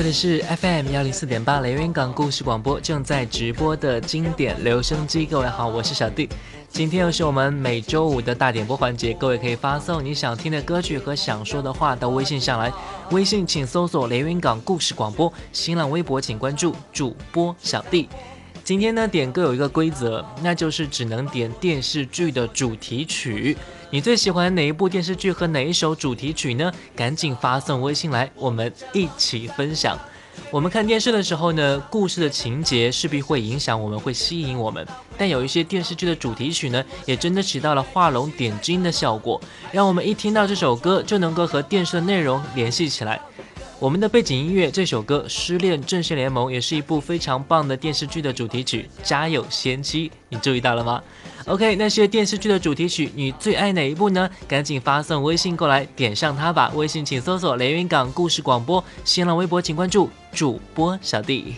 这里是 FM 幺零四点八雷云港故事广播正在直播的经典留声机。各位好，我是小弟。今天又是我们每周五的大点播环节，各位可以发送你想听的歌曲和想说的话到微信上来。微信请搜索连云港故事广播，新浪微博请关注主播小弟。今天呢，点歌有一个规则，那就是只能点电视剧的主题曲。你最喜欢哪一部电视剧和哪一首主题曲呢？赶紧发送微信来，我们一起分享。我们看电视的时候呢，故事的情节势必会影响我们，会吸引我们。但有一些电视剧的主题曲呢，也真的起到了画龙点睛的效果，让我们一听到这首歌就能够和电视的内容联系起来。我们的背景音乐这首歌《失恋阵线联盟》也是一部非常棒的电视剧的主题曲，《家有仙妻》，你注意到了吗？OK，那些电视剧的主题曲，你最爱哪一部呢？赶紧发送微信过来，点上它吧。微信请搜索“连云港故事广播”，新浪微博请关注主播小弟。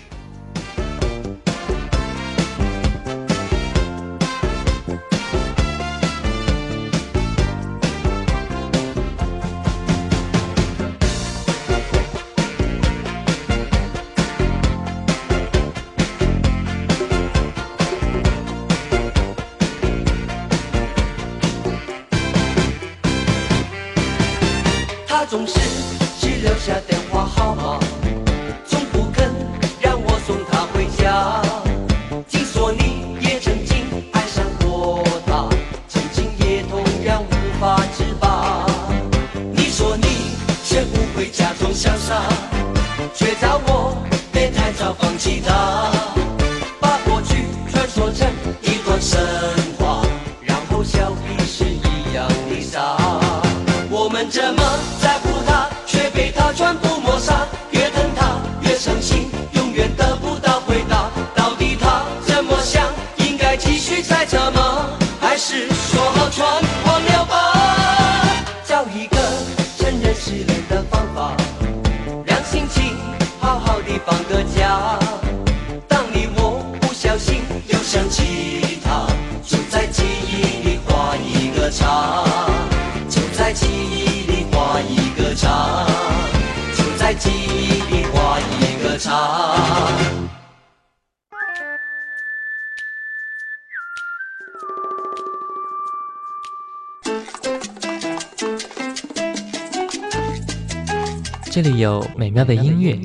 他总是只留下电话号码，从不肯让我送他回家。听说你也曾经爱上过他，曾经也同样无法自拔。你说你学不会假装潇洒，却叫我别太早放弃他。这里有美妙的音乐，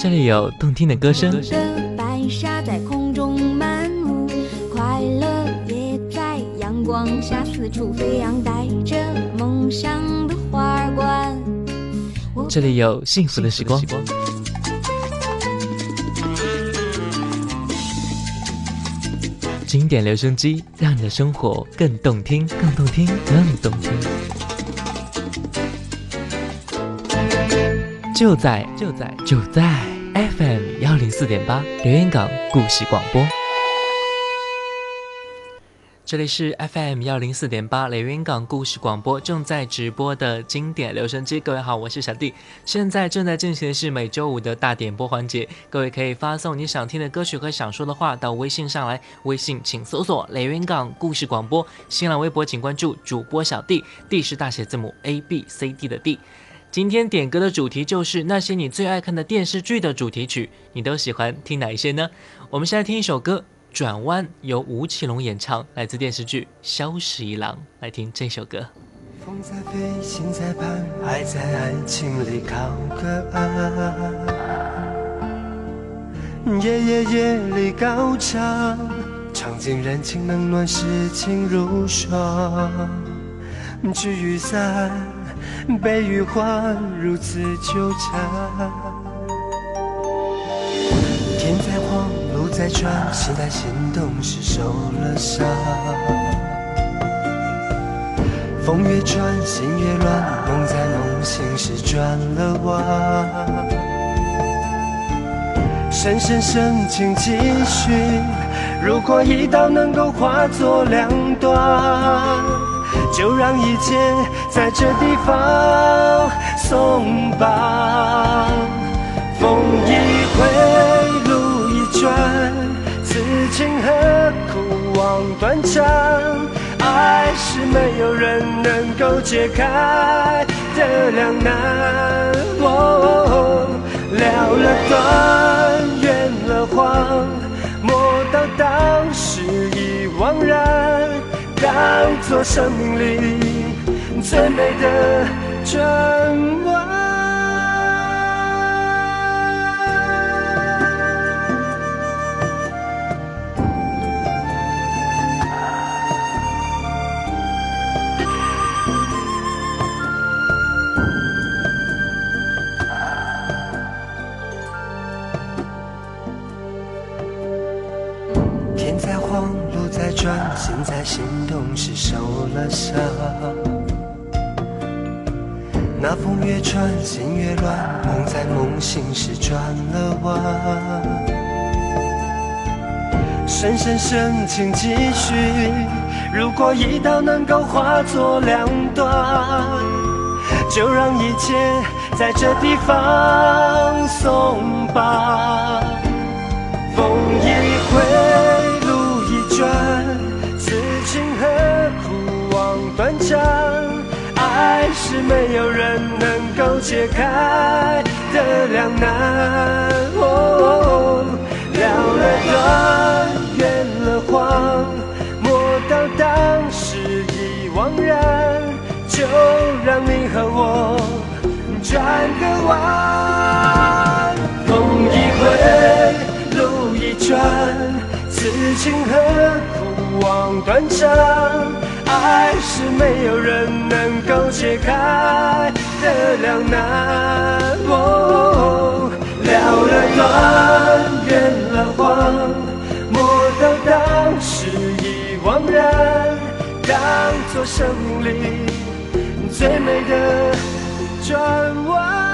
这里有动听的歌声。这里有幸福的时光。经典留声机，让你的生活更动听，更动听，更动听。就在就在就在 FM 幺零四点八，留言港故事广播。这里是 FM 幺零四点八雷云港故事广播正在直播的经典留声机。各位好，我是小弟。现在正在进行的是每周五的大点播环节。各位可以发送你想听的歌曲和想说的话到微信上来。微信请搜索雷云港故事广播。新浪微博请关注主播小弟，D 是大写字母 A B C D 的 D。今天点歌的主题就是那些你最爱看的电视剧的主题曲，你都喜欢听哪一些呢？我们先来听一首歌。转弯由吴奇隆演唱，来自电视剧《萧十一郎》。来听这首歌。风在飞，心在盼，爱在爱情里靠个岸。夜夜夜里高唱，唱尽人情冷暖，世情如霜。聚与散，悲与欢，如此纠缠。在转，心在心动时受了伤。风越转，心越乱，梦在梦醒时转了弯。深深深情继续，如果一刀能够化作两段，就让一切在这地方松绑。风一回路。转，此情何苦望断肠，爱是没有人能够解开的两难。了了断，圆了谎，莫道当时已惘然，当作生命里最美的转弯。心在心动时受了伤，那风越穿心越乱，梦在梦醒时转了弯。深深深情继续，如果一刀能够化作两断，就让一切在这地方松绑。风一回，路一转。断肠？爱是没有人能够解开的两难。哦了了断，圆了谎，莫道当时已惘然，就让你和我转个弯。风一回，路一转，此情何苦？望断肠，爱是没有人能够解开的两难。了了断，圆了谎，莫道当时已惘然，当作生命里最美的转弯。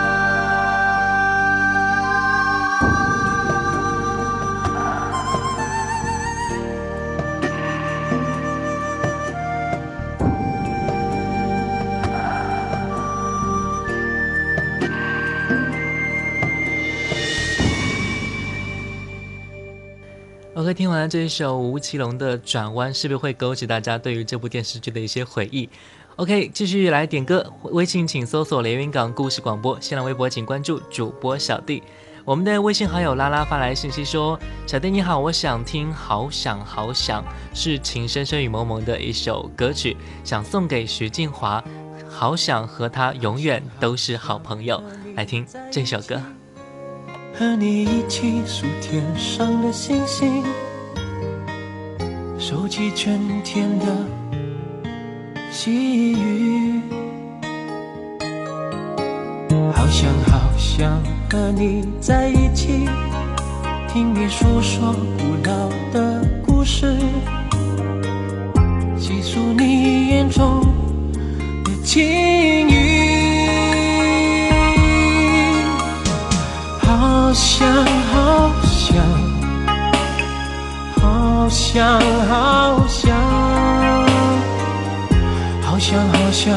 OK，听完这一首吴奇隆的《转弯》，是不是会勾起大家对于这部电视剧的一些回忆？OK，继续来点歌。微信请搜索“连云港故事广播”，新浪微博请关注主播小弟。我们的微信好友拉拉发来信息说：“小弟你好，我想听《好想好想》，是情深深雨蒙蒙的一首歌曲，想送给徐静华，好想和他永远都是好朋友。来听这首歌。”和你一起数天上的星星，收集春天的细雨。好想好想和你在一起，听你诉说古老的故事，细数你眼中的情想好想，好想好想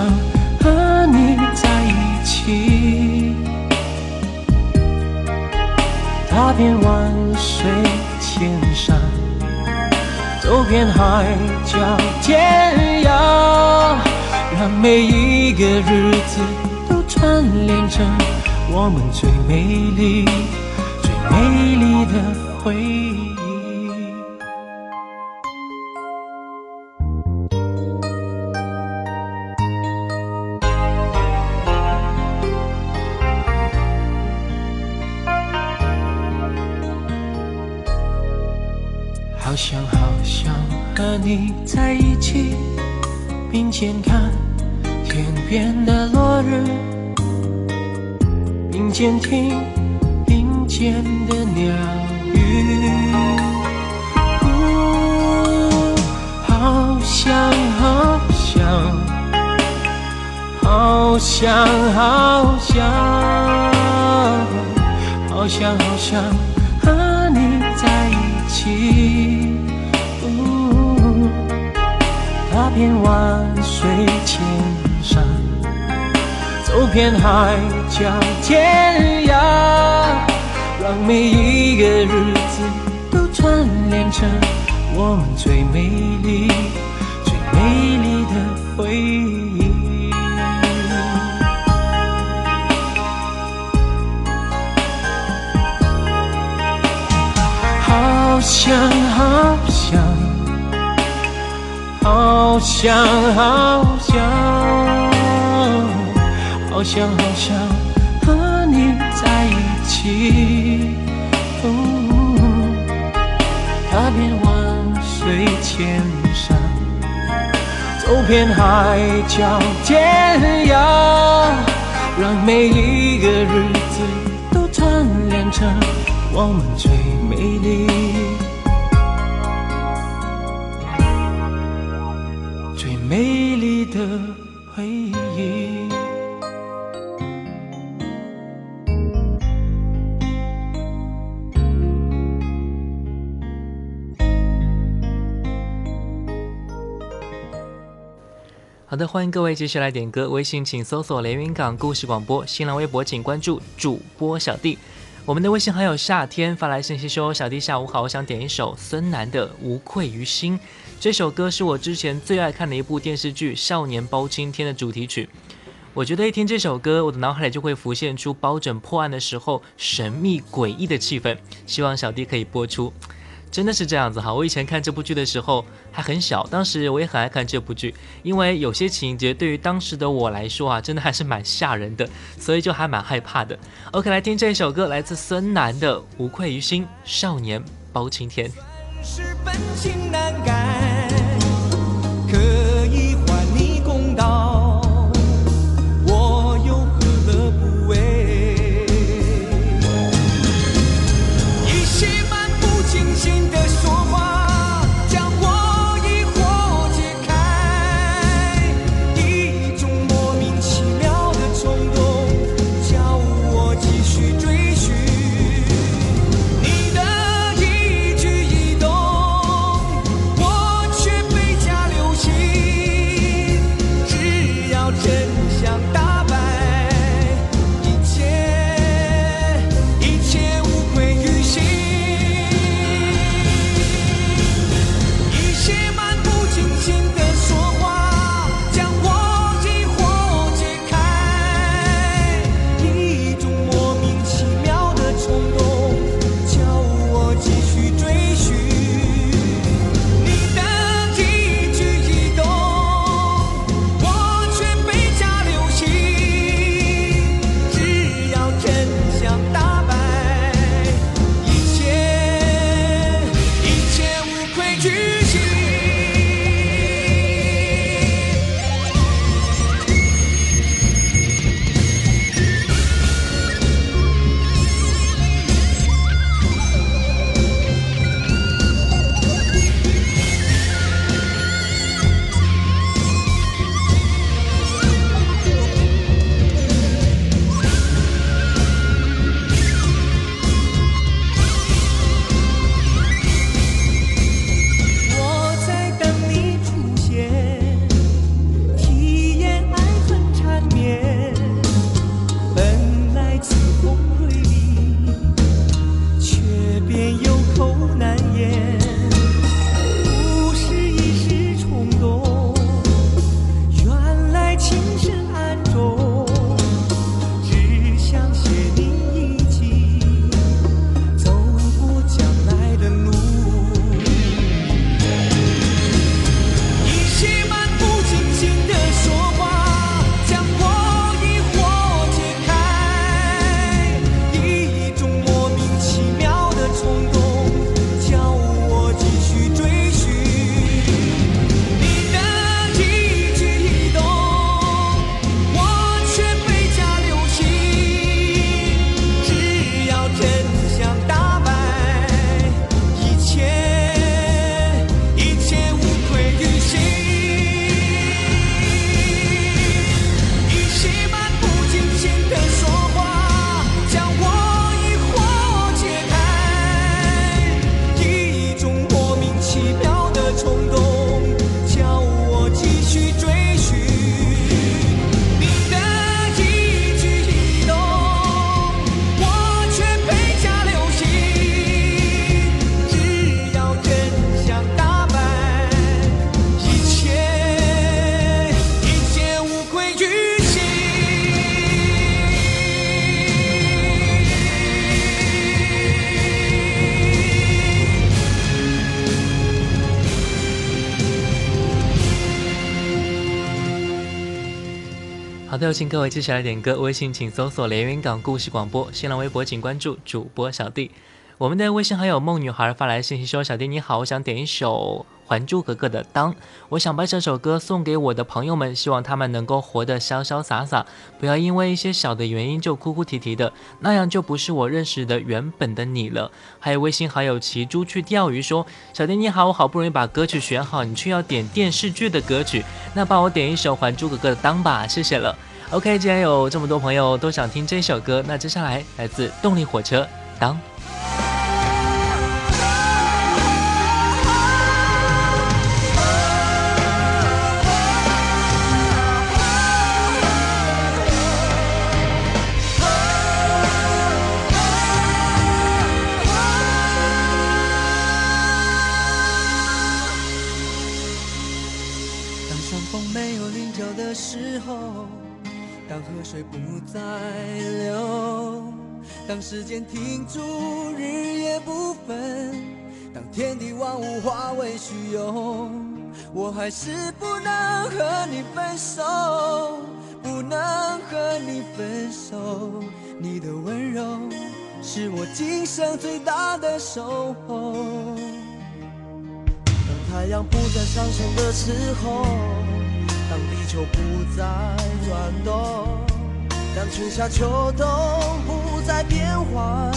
和你在一起。踏遍万水千山，走遍海角天涯，让每一个日子都串联成我们最美丽。最美丽的回忆。海角天涯。让每一个日子都串联成我们最美丽、最美丽的回忆。好想，好想，好想，好想，好想，好想和你在一起。踏遍万水千山，走遍海角天涯，让每一个日子都串联成我们最美丽、最美丽的好的，欢迎各位继续来点歌。微信请搜索“连云港故事广播”，新浪微博请关注主播小弟。我们的微信好友夏天发来信息说：“小弟下午好，我想点一首孙楠的《无愧于心》。这首歌是我之前最爱看的一部电视剧《少年包青天》的主题曲。我觉得一听这首歌，我的脑海里就会浮现出包拯破案的时候神秘诡异的气氛。希望小弟可以播出。”真的是这样子哈！我以前看这部剧的时候还很小，当时我也很爱看这部剧，因为有些情节对于当时的我来说啊，真的还是蛮吓人的，所以就还蛮害怕的。OK，来听这一首歌，来自孙楠的《无愧于心》，少年包青天。是本性难改，好的，有请各位接下来点歌。微信请搜索连云港故事广播，新浪微博请关注主播小弟。我们的微信好友梦女孩发来信息说：“小弟你好，我想点一首《还珠格格》的《当》，我想把这首歌送给我的朋友们，希望他们能够活得潇潇洒洒，不要因为一些小的原因就哭哭啼啼的，那样就不是我认识的原本的你了。”还有微信好友骑猪去钓鱼说：“小弟你好，我好不容易把歌曲选好，你却要点电视剧的歌曲，那帮我点一首《还珠格格》的《当》吧，谢谢了。”OK，既然有这么多朋友都想听这首歌，那接下来来自动力火车《当》。当时间停住，日夜不分；当天地万物化为虚有，我还是不能和你分手，不能和你分手。你的温柔是我今生最大的守候。当太阳不再上升的时候，当地球不再转动，当春夏秋冬不。在变换，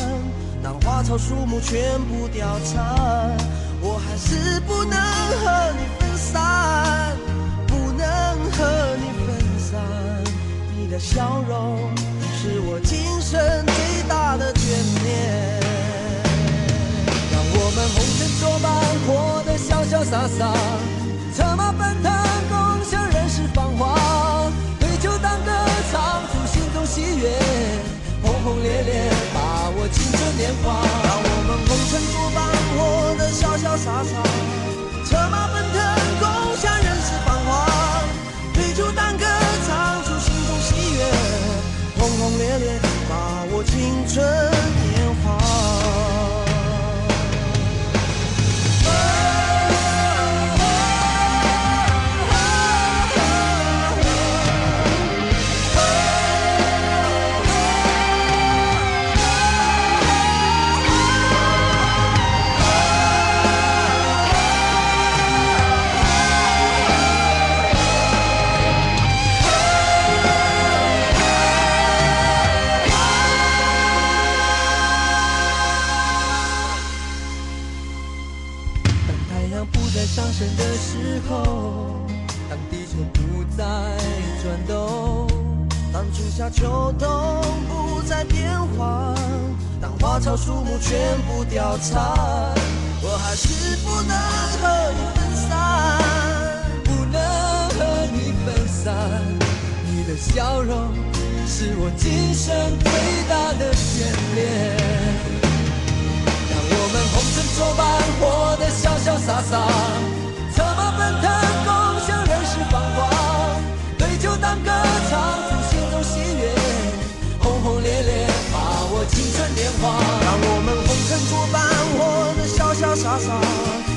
当花草树木全部凋残，我还是不能和你分散，不能和你分散。你的笑容是我今生最大的眷恋。让我们红尘作伴，活得潇潇洒洒，策马奔腾，轰轰烈烈，把握青春年华，让我们红尘作伴，活得潇潇洒洒，策马奔腾，共享人世繁华，对酒当歌，唱出心中喜悦，轰轰烈烈，把握青春奋斗，当春夏秋冬不再变换，当花草树木全部凋残，我还是不能和你分散，不能和你分散。你的笑容是我今生最大的眷恋。让我们红尘作伴，活得潇潇洒洒，策马奔腾，傻傻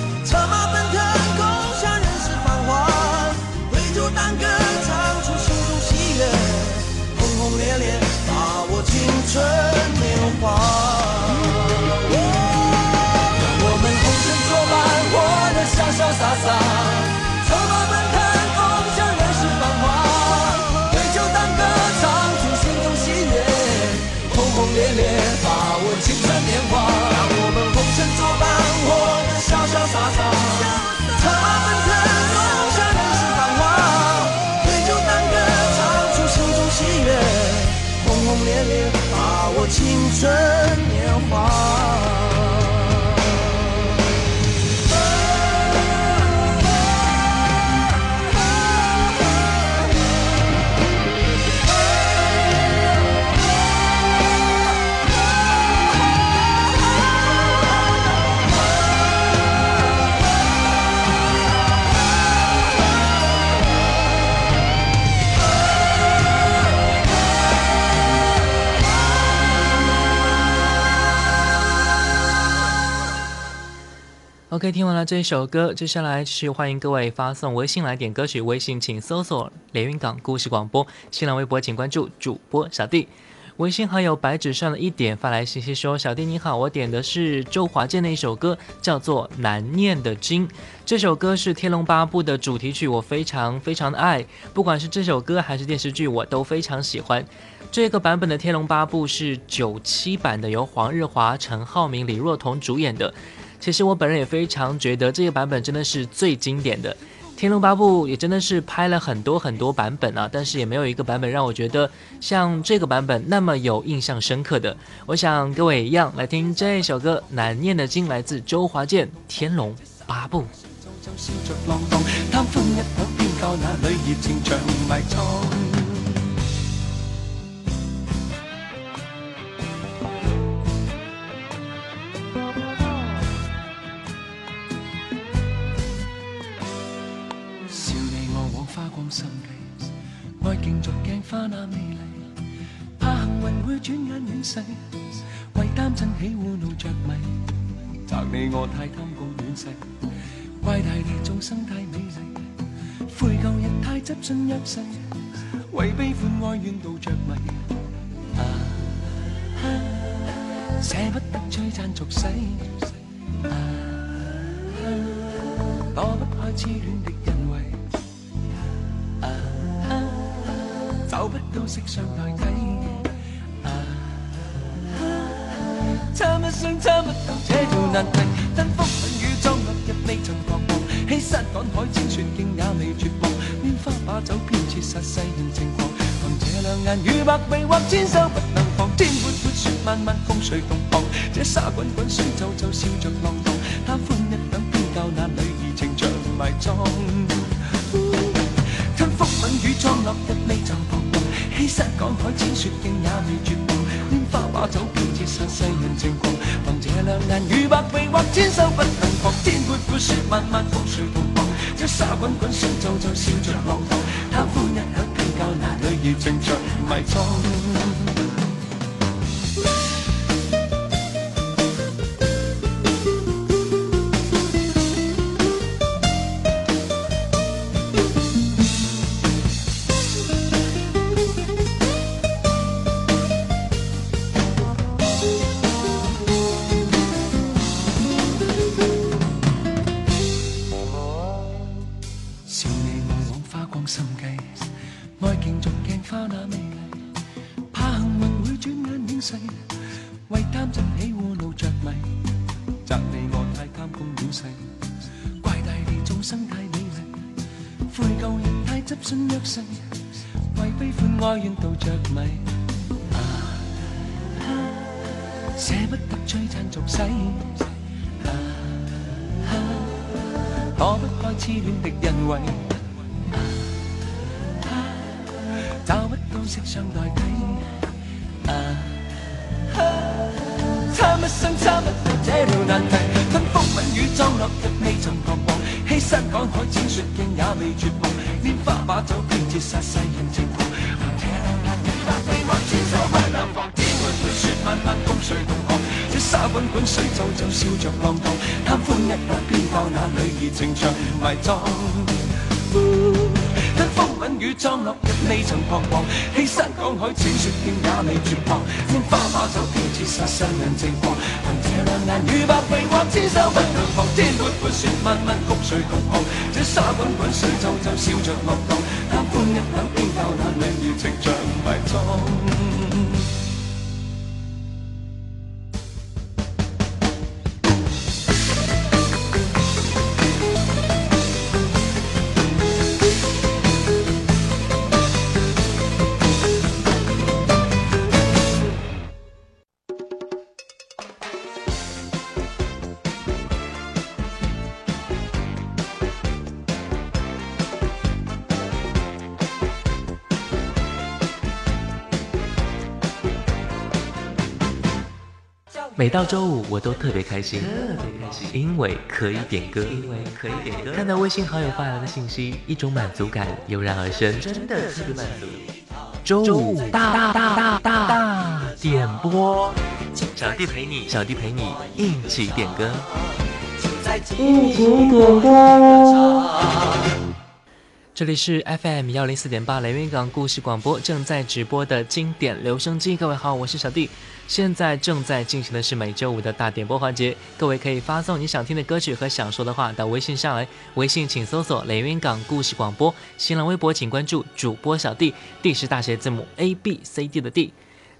春年华。OK，听完了这一首歌，接下来是欢迎各位发送微信来点歌曲。微信请搜索“连云港故事广播”，新浪微博请关注主播小弟。微信好友白纸上的一点发来信息说：“小弟你好，我点的是周华健的一首歌，叫做《难念的经》。这首歌是《天龙八部》的主题曲，我非常非常的爱。不管是这首歌还是电视剧，我都非常喜欢。这个版本的《天龙八部》是九七版的，由黄日华、陈浩民、李若彤主演的。其实我本人也非常觉得这个版本真的是最经典的。”《天龙八部》也真的是拍了很多很多版本啊，但是也没有一个版本让我觉得像这个版本那么有印象深刻的。我想各位一样来听这首歌《难念的经》，来自周华健《天龙八部》。爱竞逐镜花那美丽，怕幸运会转眼远逝，为担震起糊弄着迷，责你我太贪功恋势，怪大地众生太美丽，悔旧日太执信约誓，为悲欢哀怨妒着迷，啊，舍不得璀璨俗世，啊，躲不开痴恋找不到色相代替，差一生差不到这条难题。真福吻雨装落日未曾彷徨，欺山赶海千雪径也未绝望。拈花把酒偏切煞世人情狂，凭这两眼与百臂或千手不能防。天阔阔雪漫漫风随同航，这沙滚滚水皱皱笑着浪荡。贪欢一等偏教那女儿情像埋葬。吞风吻雨装落日未曾彷欺山赶海，千雪径也未绝望。拈花把酒，便折煞世人情狂。凭这两眼与百臂或千手不能防。天阔阔，雪漫漫，风随同航。这沙滚滚，水皱皱，笑着浪荡。贪欢一刻，偏教那女儿情长埋藏。舍不得璀璨俗世。可不开痴恋的人为，找不到色相代替。参一生参不到这条难题，吞风吻雨装落日未曾彷徨，欺山赶海践雪径也未绝望，拈花把酒偏折煞世人情狂。天黑黑，天黑黑，我千手不能防。万万风水同河这沙滚滚水皱皱笑着浪荡贪欢一饷偏教那女热情长埋葬跟风吻雨葬落日未曾彷徨欺山赶海践雪径也未绝望拈花把酒偏折煞世人情狂凭这两眼与百臂或千手不能防天阔阔雪漫漫风水同学这沙滚滚水皱皱笑着浪荡贪欢一饷偏教那女热情长埋葬周五，我都特别开心，特别开心，因为可以点歌，因为可以点歌。看到微信好友发来的信息，一种满足感油然而生，真的特别满足。周五大大大大大点播，小弟陪你，小弟陪你一起点歌。一起点歌。这里是 FM 幺零四点八雷云港故事广播正在直播的经典留声机。各位好，我是小弟。现在正在进行的是每周五的大点播环节，各位可以发送你想听的歌曲和想说的话到微信上来。微信请搜索雷云港故事广播，新浪微博请关注主播小弟，D 是大写字母 A B C D 的 D。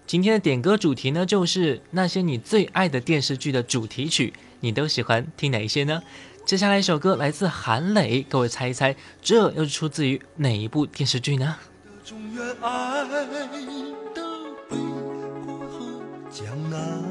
今天的点歌主题呢，就是那些你最爱的电视剧的主题曲，你都喜欢听哪一些呢？接下来一首歌来自韩磊，各位猜一猜，这又是出自于哪一部电视剧呢？江南，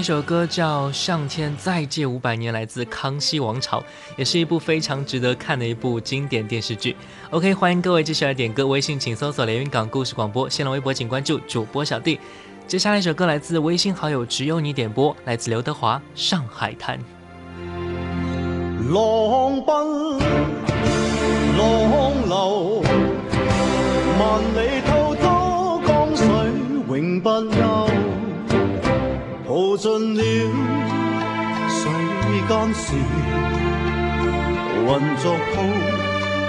这首歌叫《上天再借五百年》，来自《康熙王朝》，也是一部非常值得看的一部经典电视剧。OK，欢迎各位继续来点歌，微信请搜索“连云港故事广播”，新浪微博请关注主播小弟。接下来一首歌来自微信好友只有你点播，来自刘德华《上海滩》。浪奔浪流，万里滔滔江水永不休，淘盡了世间事，混作滔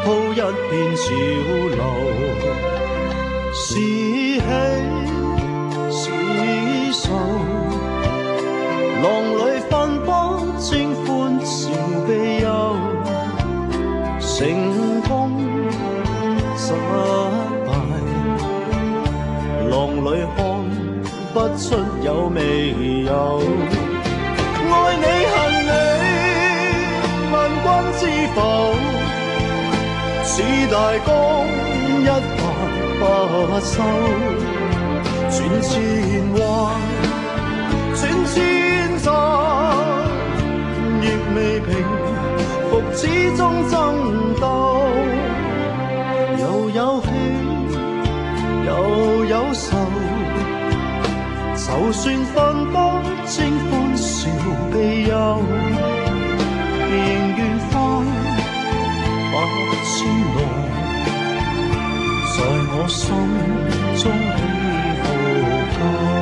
滔一片潮流，是喜是愁。浪里分不清欢笑悲忧，成功失败，浪里看不出有未有。愛你恨你，問君知否？似大江一發不收，轉千彎。轉千山，亦未平复，始終爭鬥。又有喜，又有愁，就算分不清欢笑悲憂，仍愿翻百千浪，在我心中起伏够。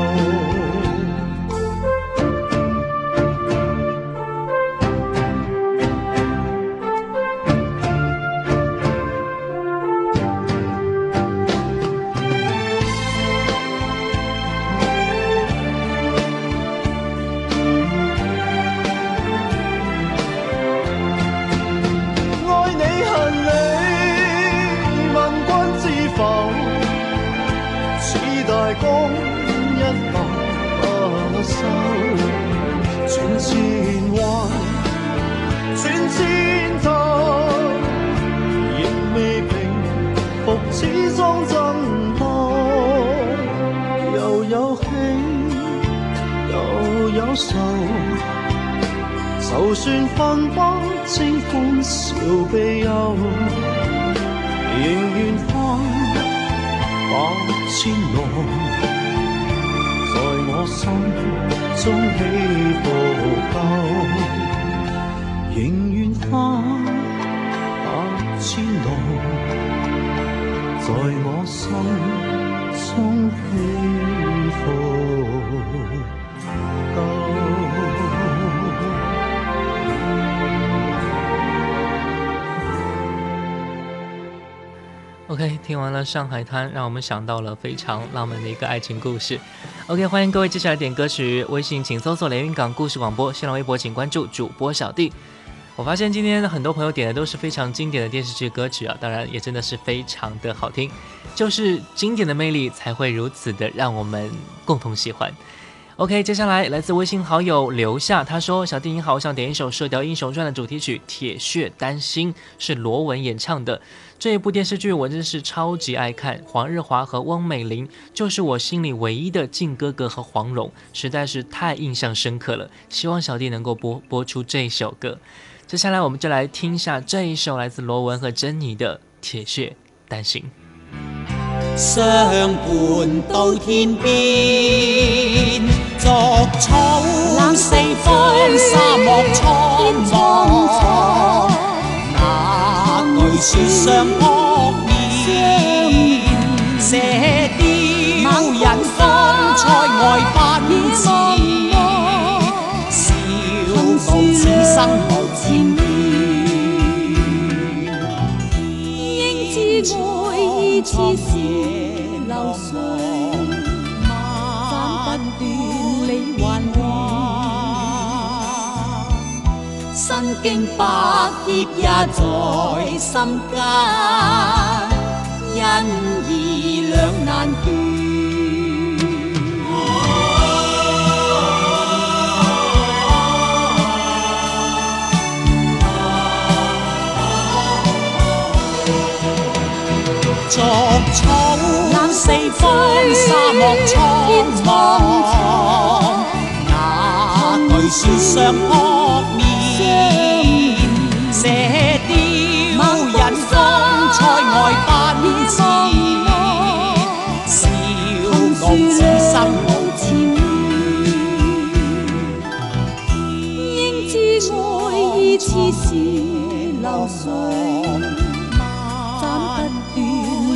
上海滩》，让我们想到了非常浪漫的一个爱情故事。OK，欢迎各位接下来点歌曲，微信请搜索连云港故事广播，新浪微博请关注主播小弟。我发现今天很多朋友点的都是非常经典的电视剧歌曲啊，当然也真的是非常的好听，就是经典的魅力才会如此的让我们共同喜欢。OK，接下来来自微信好友留下，他说：“小弟你好，我想点一首《射雕英雄传》的主题曲《铁血丹心》，是罗文演唱的。这一部电视剧我真是超级爱看，黄日华和翁美玲就是我心里唯一的靖哥哥和黄蓉，实在是太印象深刻了。希望小弟能够播播出这首歌。”接下来，我们就来听一下这一首来自罗文和珍妮的《铁血丹心》。相伴到天边，逐草四方，沙漠苍茫。那句雪上扑面，射雕引风塞外奔驰。笑傲此生。似射流经百劫也在心间，因义两难断。逐草四方，沙漠苍茫。那巨雪上扑面，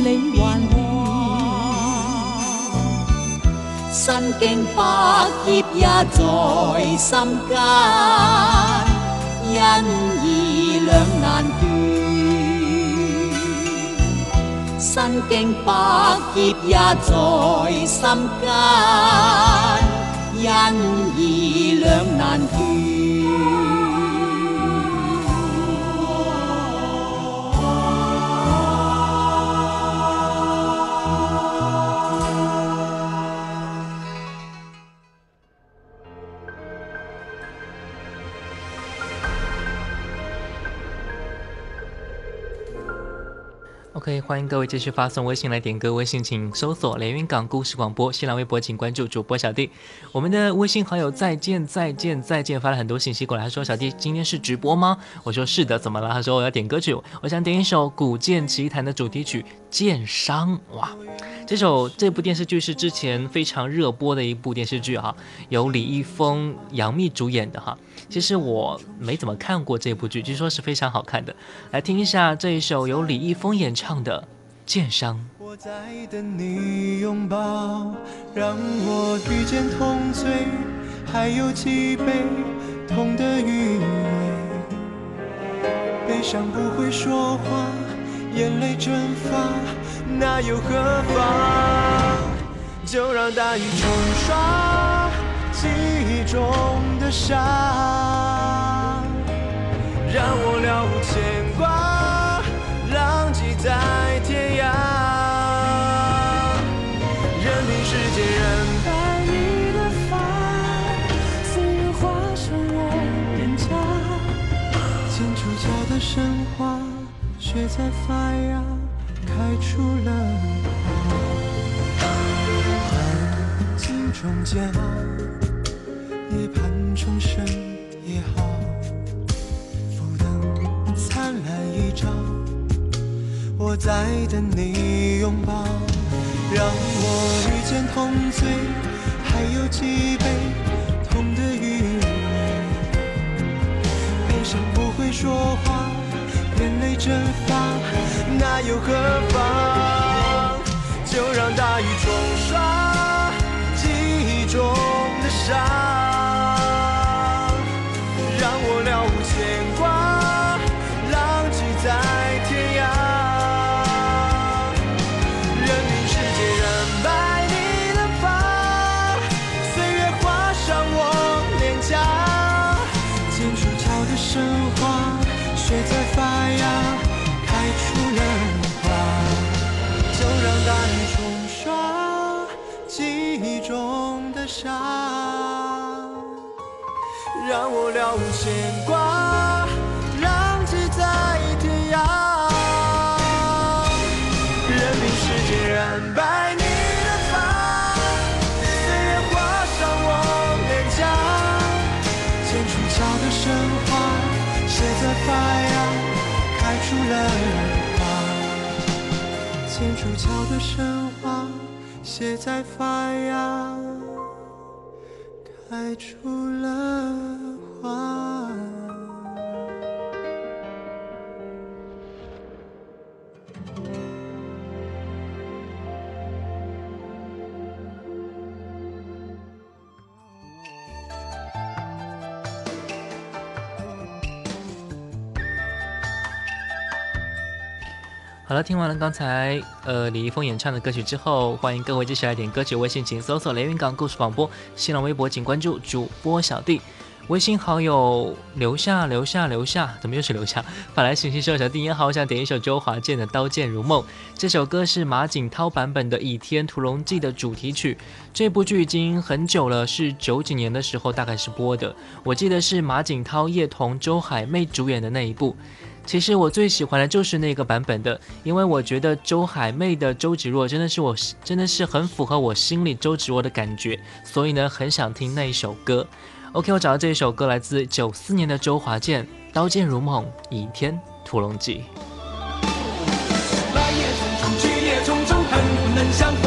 流水。身经百劫也在心间，因义两难断。身经百劫也在心间，因义两难断。欢迎各位继续发送微信来点歌。微信请搜索连云港故事广播，新浪微博请关注主播小弟。我们的微信好友再见再见再见发了很多信息过来，他说：“小弟今天是直播吗？”我说：“是的。”怎么了？他说：“我要点歌曲，我想点一首《古剑奇谭》的主题曲《剑伤》。哇，这首这部电视剧是之前非常热播的一部电视剧哈，由李易峰、杨幂主演的哈。其实我没怎么看过这部剧，据说是非常好看的。来听一下这一首由李易峰演唱。的《剑伤》。我在等你拥抱，让我遇见痛罪，还有几杯痛的余味。悲伤不会说话，眼泪蒸发，那又何妨？就让大雨冲刷记忆中的伤，让我了无牵挂。浪迹在天涯，任凭时间染白你的发，岁月化成我脸颊，剪出角的神话，却在发芽。开出了环境中煎重生也好，浮灯灿烂一照，我在等你拥抱，让我遇见痛醉，还有几杯痛的余味，悲伤不会说话。眼泪蒸发，那又何妨？就让大雨冲刷记忆中的伤，让我了无牵挂，浪迹在天涯。任凭时间染白你的发，岁月划伤我脸颊，剑出鞘的神话。谁在发芽，开出了花。剑出鞘的神话，谁在发芽，开出了花。好了，听完了刚才呃李易峰演唱的歌曲之后，欢迎各位继续来点歌曲。微信请搜索“连云港故事广播”，新浪微博请关注主播小弟。微信好友留下留下留下，怎么又是留下？发来信息说：“小弟你好，想点一首周华健的《刀剑如梦》。这首歌是马景涛版本的《倚天屠龙记》的主题曲。这部剧已经很久了，是九几年的时候大概是播的。我记得是马景涛、叶童、周海媚主演的那一部。”其实我最喜欢的就是那个版本的，因为我觉得周海媚的周芷若真的是我真的是很符合我心里周芷若的感觉，所以呢很想听那一首歌。OK，我找到这一首歌来自九四年的周华健，《刀剑如梦》《倚天屠龙记》。来也匆匆，去也匆匆，恨不能相逢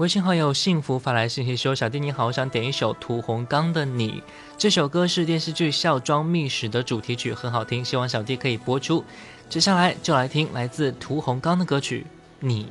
微信好友幸福发来信息说：“小弟你好，我想点一首屠洪刚的你。这首歌是电视剧《孝庄秘史》的主题曲，很好听，希望小弟可以播出。接下来就来听来自屠洪刚的歌曲《你》。”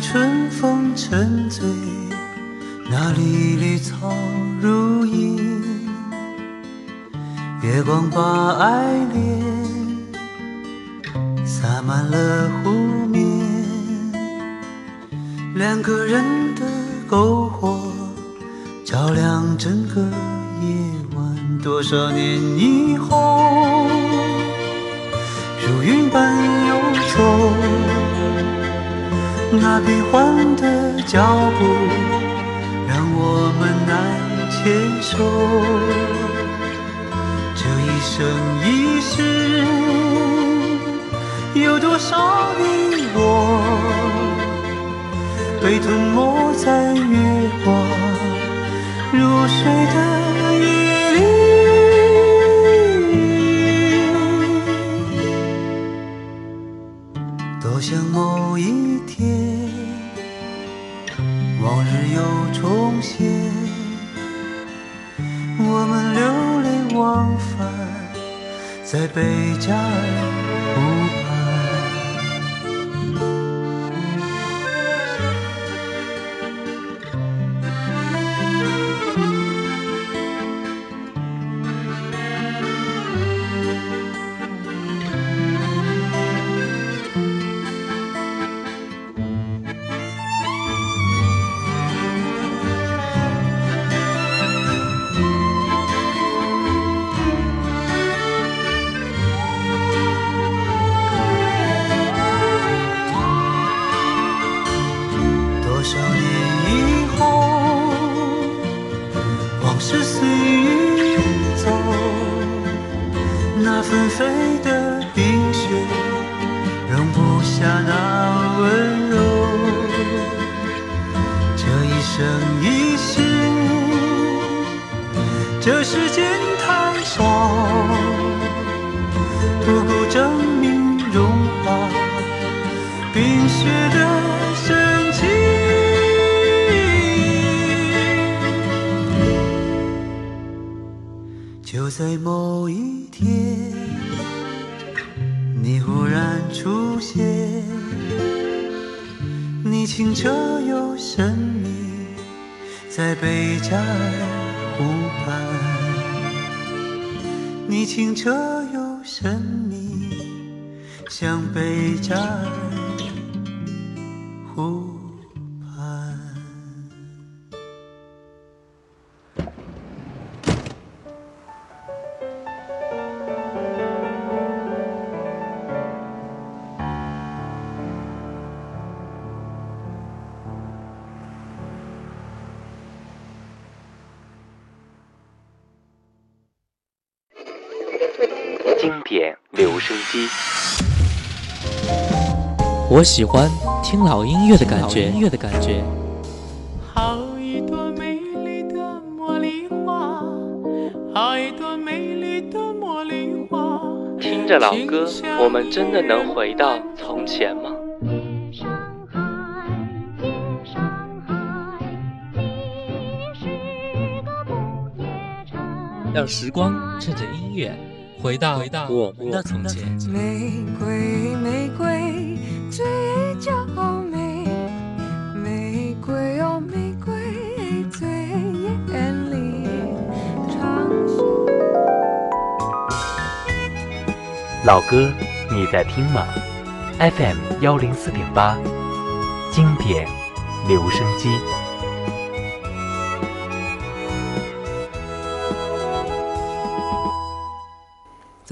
春风沉醉，那里绿草如茵，月光把爱恋洒满了湖面，两个人的篝火照亮整个夜晚。多少年往返在贝加尔湖。畔典留声机，我喜欢听老音乐的感觉。音乐的感觉。好一朵美丽的茉莉花，好一朵美丽的茉莉花。听着老歌，我们真的能回到从前吗？让时光趁着音乐。回到我们的从前。玫瑰，玫瑰，最娇美。玫瑰哦，玫瑰最艳丽。老歌，你在听吗？FM 幺零四点八，经典留声机。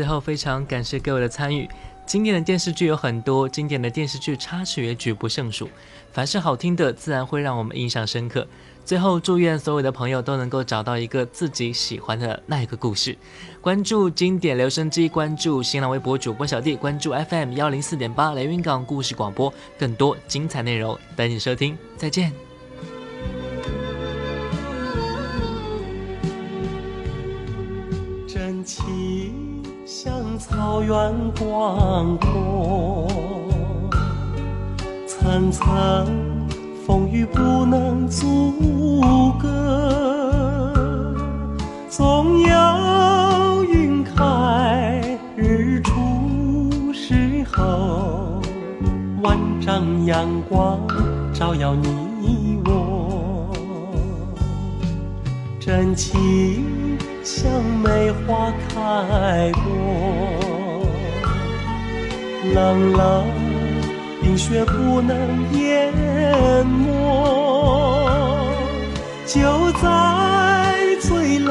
最后，非常感谢各位的参与。经典的电视剧有很多，经典的电视剧插曲也举不胜数。凡是好听的，自然会让我们印象深刻。最后，祝愿所有的朋友都能够找到一个自己喜欢的那一个故事。关注经典留声机，关注新浪微博主播小弟，关注 FM 幺零四点八雷云港故事广播，更多精彩内容等你收听。再见。真情。像草原广阔层层风雨不能阻隔总有云开日出时候万丈阳光照耀你我。真情。像梅花开过。冷冷冰雪不能淹没，就在最冷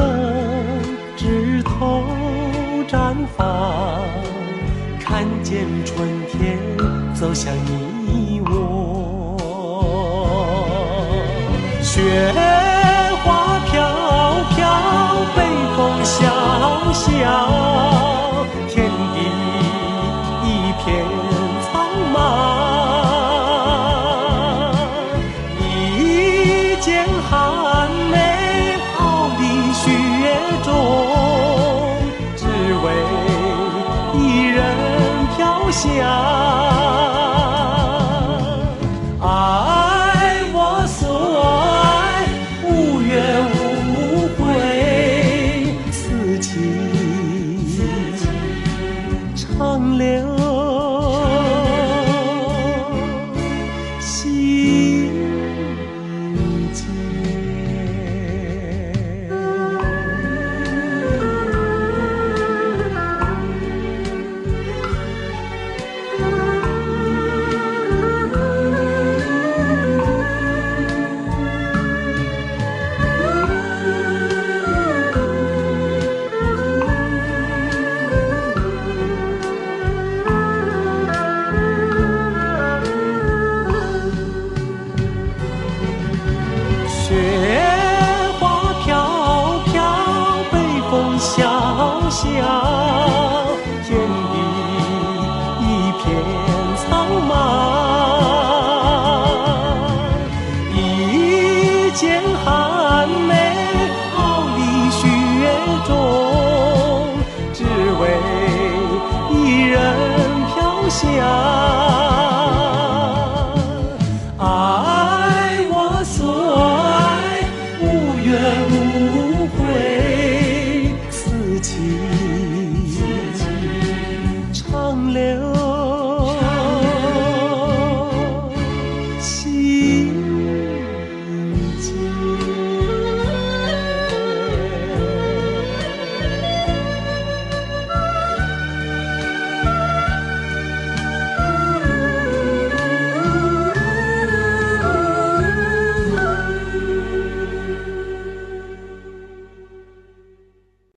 枝头绽放，看见春天走向你我。雪笑。留。